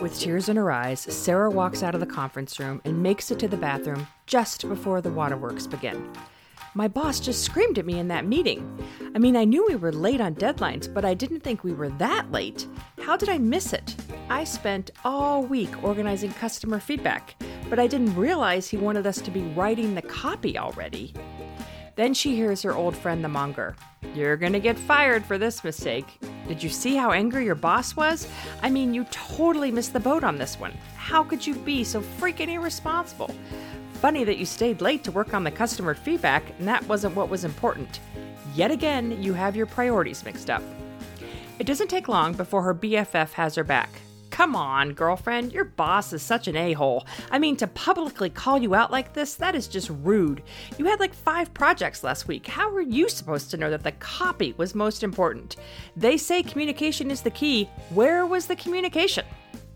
With tears in her eyes, Sarah walks out of the conference room and makes it to the bathroom just before the waterworks begin. My boss just screamed at me in that meeting. I mean, I knew we were late on deadlines, but I didn't think we were that late. How did I miss it? I spent all week organizing customer feedback, but I didn't realize he wanted us to be writing the copy already. Then she hears her old friend the monger. You're gonna get fired for this mistake. Did you see how angry your boss was? I mean, you totally missed the boat on this one. How could you be so freaking irresponsible? Funny that you stayed late to work on the customer feedback, and that wasn't what was important. Yet again, you have your priorities mixed up. It doesn't take long before her BFF has her back. Come on, girlfriend, your boss is such an a hole. I mean, to publicly call you out like this, that is just rude. You had like five projects last week. How were you supposed to know that the copy was most important? They say communication is the key. Where was the communication?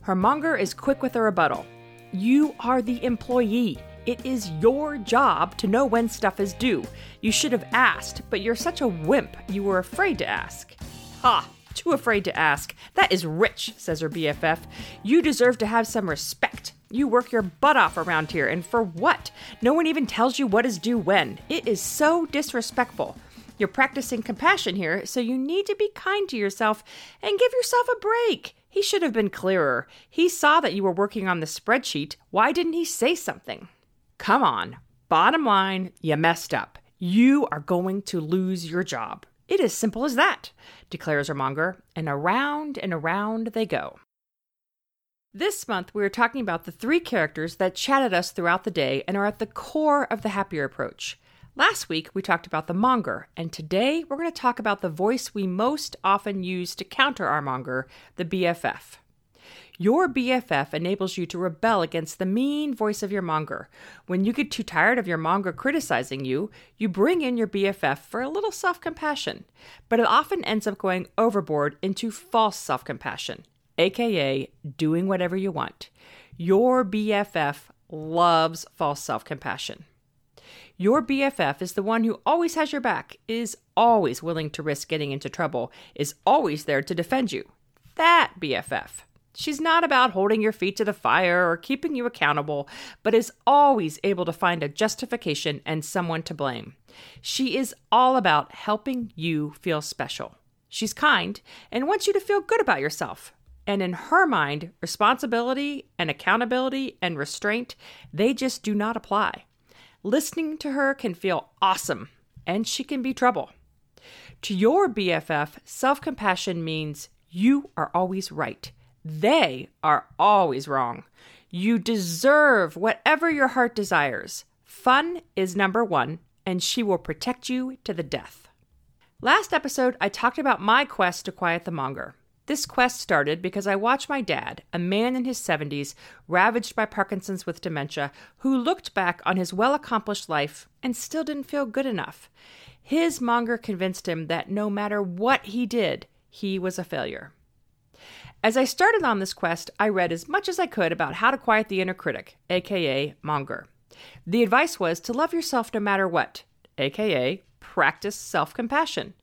Her monger is quick with a rebuttal. You are the employee. It is your job to know when stuff is due. You should have asked, but you're such a wimp, you were afraid to ask. Ha! Too afraid to ask. That is rich, says her BFF. You deserve to have some respect. You work your butt off around here, and for what? No one even tells you what is due when. It is so disrespectful. You're practicing compassion here, so you need to be kind to yourself and give yourself a break. He should have been clearer. He saw that you were working on the spreadsheet. Why didn't he say something? Come on. Bottom line, you messed up. You are going to lose your job. It is simple as that, declares her monger, and around and around they go. This month, we are talking about the three characters that chatted us throughout the day and are at the core of the happier approach. Last week, we talked about the monger, and today we're going to talk about the voice we most often use to counter our monger, the BFF. Your BFF enables you to rebel against the mean voice of your monger. When you get too tired of your monger criticizing you, you bring in your BFF for a little self compassion. But it often ends up going overboard into false self compassion, aka doing whatever you want. Your BFF loves false self compassion. Your BFF is the one who always has your back, is always willing to risk getting into trouble, is always there to defend you. That BFF. She's not about holding your feet to the fire or keeping you accountable, but is always able to find a justification and someone to blame. She is all about helping you feel special. She's kind and wants you to feel good about yourself. And in her mind, responsibility and accountability and restraint, they just do not apply. Listening to her can feel awesome, and she can be trouble. To your BFF, self compassion means you are always right they are always wrong. You deserve whatever your heart desires. Fun is number one, and she will protect you to the death. Last episode, I talked about my quest to quiet the monger. This quest started because I watched my dad, a man in his 70s, ravaged by Parkinson's with dementia, who looked back on his well accomplished life and still didn't feel good enough. His monger convinced him that no matter what he did, he was a failure. As I started on this quest, I read as much as I could about how to quiet the inner critic, aka monger. The advice was to love yourself no matter what, aka practice self compassion.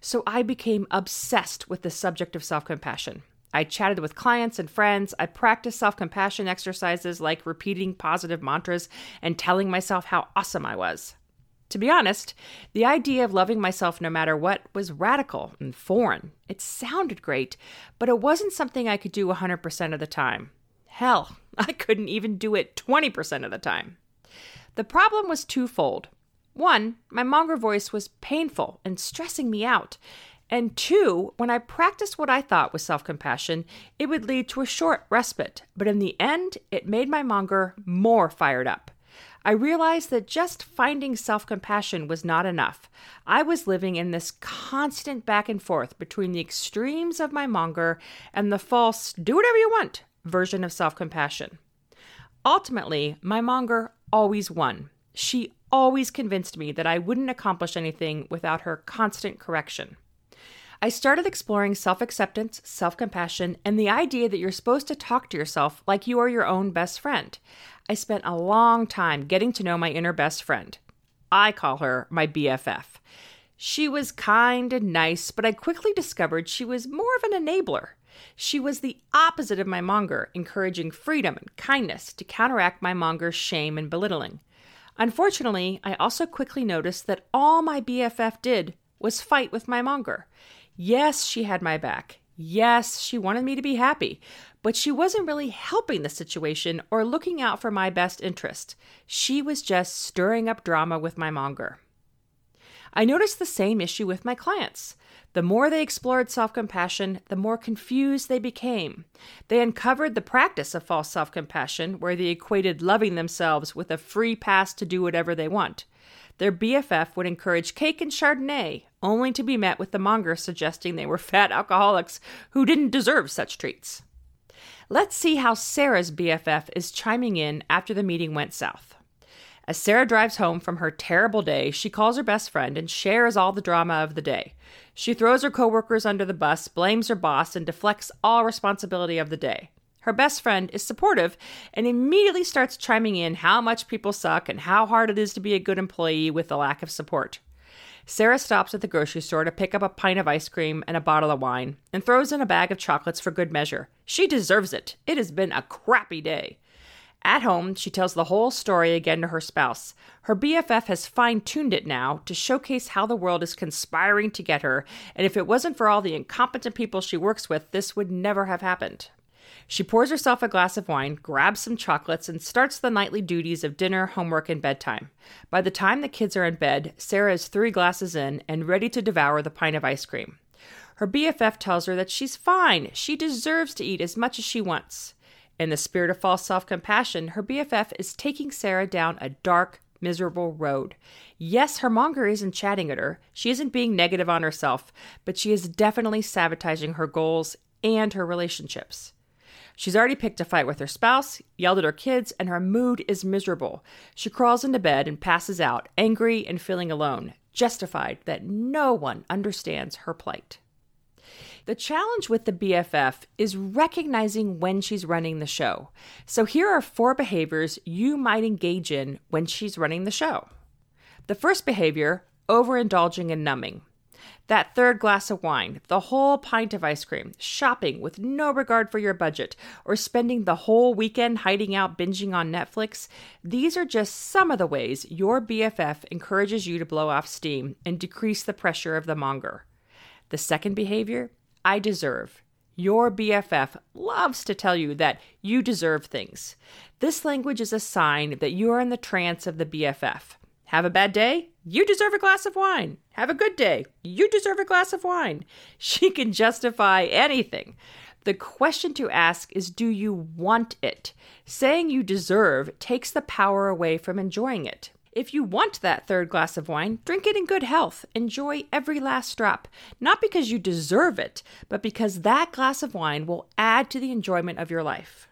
So I became obsessed with the subject of self compassion. I chatted with clients and friends. I practiced self compassion exercises like repeating positive mantras and telling myself how awesome I was. To be honest, the idea of loving myself no matter what was radical and foreign. It sounded great, but it wasn't something I could do 100% of the time. Hell, I couldn't even do it 20% of the time. The problem was twofold. One, my monger voice was painful and stressing me out. And two, when I practiced what I thought was self compassion, it would lead to a short respite, but in the end, it made my monger more fired up. I realized that just finding self compassion was not enough. I was living in this constant back and forth between the extremes of my monger and the false, do whatever you want version of self compassion. Ultimately, my monger always won. She always convinced me that I wouldn't accomplish anything without her constant correction. I started exploring self acceptance, self compassion, and the idea that you're supposed to talk to yourself like you are your own best friend. I spent a long time getting to know my inner best friend. I call her my BFF. She was kind and nice, but I quickly discovered she was more of an enabler. She was the opposite of my monger, encouraging freedom and kindness to counteract my monger's shame and belittling. Unfortunately, I also quickly noticed that all my BFF did was fight with my monger. Yes, she had my back. Yes, she wanted me to be happy, but she wasn't really helping the situation or looking out for my best interest. She was just stirring up drama with my monger. I noticed the same issue with my clients. The more they explored self compassion, the more confused they became. They uncovered the practice of false self compassion, where they equated loving themselves with a free pass to do whatever they want. Their BFF would encourage cake and Chardonnay, only to be met with the monger suggesting they were fat alcoholics who didn't deserve such treats. Let's see how Sarah's BFF is chiming in after the meeting went south. As Sarah drives home from her terrible day, she calls her best friend and shares all the drama of the day. She throws her coworkers under the bus, blames her boss, and deflects all responsibility of the day. Her best friend is supportive and immediately starts chiming in how much people suck and how hard it is to be a good employee with the lack of support. Sarah stops at the grocery store to pick up a pint of ice cream and a bottle of wine and throws in a bag of chocolates for good measure. She deserves it. It has been a crappy day. At home, she tells the whole story again to her spouse. Her BFF has fine tuned it now to showcase how the world is conspiring to get her, and if it wasn't for all the incompetent people she works with, this would never have happened. She pours herself a glass of wine, grabs some chocolates, and starts the nightly duties of dinner, homework, and bedtime. By the time the kids are in bed, Sarah is three glasses in and ready to devour the pint of ice cream. Her BFF tells her that she's fine. She deserves to eat as much as she wants. In the spirit of false self compassion, her BFF is taking Sarah down a dark, miserable road. Yes, her monger isn't chatting at her. She isn't being negative on herself, but she is definitely sabotaging her goals and her relationships. She's already picked a fight with her spouse, yelled at her kids, and her mood is miserable. She crawls into bed and passes out, angry and feeling alone, justified that no one understands her plight. The challenge with the BFF is recognizing when she's running the show. So here are four behaviors you might engage in when she's running the show. The first behavior, overindulging and numbing. That third glass of wine, the whole pint of ice cream, shopping with no regard for your budget, or spending the whole weekend hiding out binging on Netflix, these are just some of the ways your BFF encourages you to blow off steam and decrease the pressure of the monger. The second behavior I deserve. Your BFF loves to tell you that you deserve things. This language is a sign that you are in the trance of the BFF. Have a bad day? You deserve a glass of wine. Have a good day? You deserve a glass of wine. She can justify anything. The question to ask is Do you want it? Saying you deserve takes the power away from enjoying it. If you want that third glass of wine, drink it in good health. Enjoy every last drop, not because you deserve it, but because that glass of wine will add to the enjoyment of your life.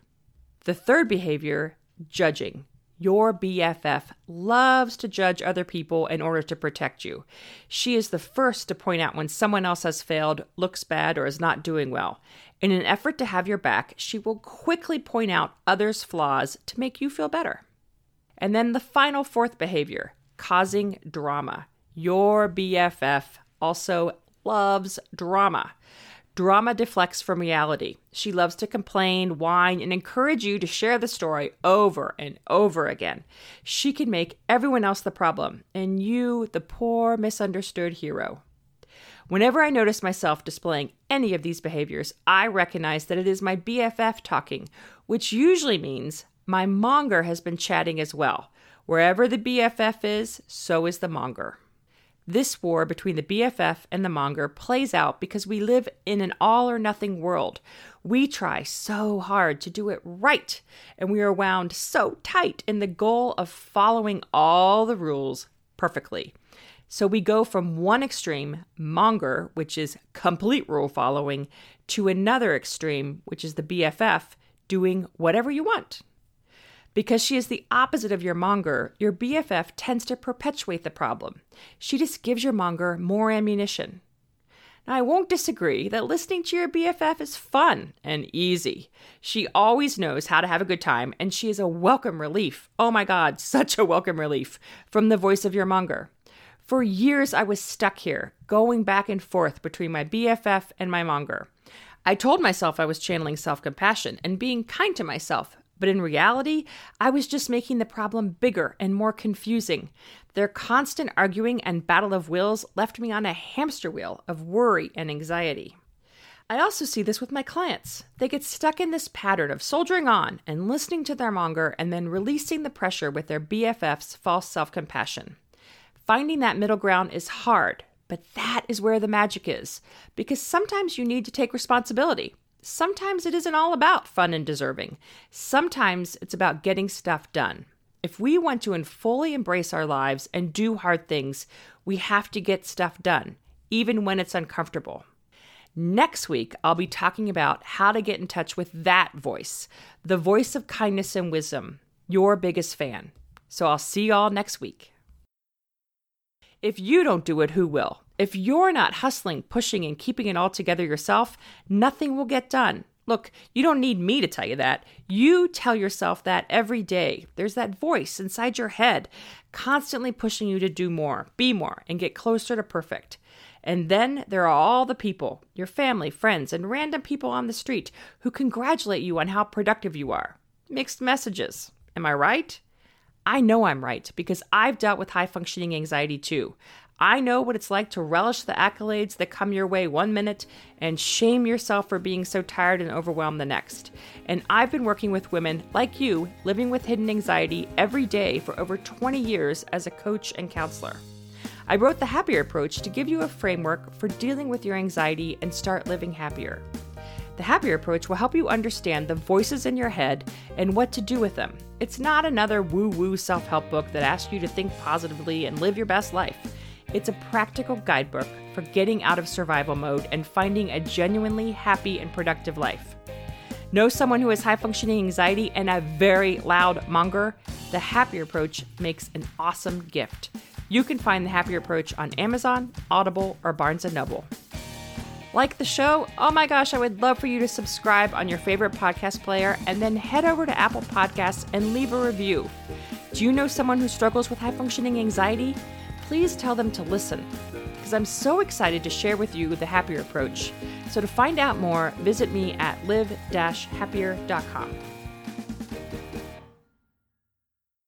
The third behavior, judging. Your BFF loves to judge other people in order to protect you. She is the first to point out when someone else has failed, looks bad, or is not doing well. In an effort to have your back, she will quickly point out others' flaws to make you feel better. And then the final fourth behavior, causing drama. Your BFF also loves drama. Drama deflects from reality. She loves to complain, whine, and encourage you to share the story over and over again. She can make everyone else the problem, and you, the poor, misunderstood hero. Whenever I notice myself displaying any of these behaviors, I recognize that it is my BFF talking, which usually means my monger has been chatting as well. Wherever the BFF is, so is the monger. This war between the BFF and the monger plays out because we live in an all or nothing world. We try so hard to do it right, and we are wound so tight in the goal of following all the rules perfectly. So we go from one extreme, monger, which is complete rule following, to another extreme, which is the BFF, doing whatever you want. Because she is the opposite of your monger, your BFF tends to perpetuate the problem. She just gives your monger more ammunition. Now, I won't disagree that listening to your BFF is fun and easy. She always knows how to have a good time, and she is a welcome relief. Oh my God, such a welcome relief from the voice of your monger. For years, I was stuck here, going back and forth between my BFF and my monger. I told myself I was channeling self compassion and being kind to myself, but in reality, I was just making the problem bigger and more confusing. Their constant arguing and battle of wills left me on a hamster wheel of worry and anxiety. I also see this with my clients. They get stuck in this pattern of soldiering on and listening to their monger and then releasing the pressure with their BFF's false self compassion. Finding that middle ground is hard, but that is where the magic is, because sometimes you need to take responsibility. Sometimes it isn't all about fun and deserving. Sometimes it's about getting stuff done. If we want to fully embrace our lives and do hard things, we have to get stuff done, even when it's uncomfortable. Next week, I'll be talking about how to get in touch with that voice, the voice of kindness and wisdom, your biggest fan. So I'll see y'all next week. If you don't do it, who will? If you're not hustling, pushing, and keeping it all together yourself, nothing will get done. Look, you don't need me to tell you that. You tell yourself that every day. There's that voice inside your head constantly pushing you to do more, be more, and get closer to perfect. And then there are all the people, your family, friends, and random people on the street who congratulate you on how productive you are. Mixed messages. Am I right? I know I'm right because I've dealt with high functioning anxiety too. I know what it's like to relish the accolades that come your way one minute and shame yourself for being so tired and overwhelmed the next. And I've been working with women like you living with hidden anxiety every day for over 20 years as a coach and counselor. I wrote the Happier Approach to give you a framework for dealing with your anxiety and start living happier. The Happier Approach will help you understand the voices in your head and what to do with them. It's not another woo woo self help book that asks you to think positively and live your best life. It's a practical guidebook for getting out of survival mode and finding a genuinely happy and productive life. Know someone who has high functioning anxiety and a very loud monger? The Happier Approach makes an awesome gift. You can find the Happier Approach on Amazon, Audible, or Barnes & Noble. Like the show? Oh my gosh, I would love for you to subscribe on your favorite podcast player and then head over to Apple Podcasts and leave a review. Do you know someone who struggles with high functioning anxiety? Please tell them to listen because I'm so excited to share with you the Happier Approach. So to find out more, visit me at live-happier.com.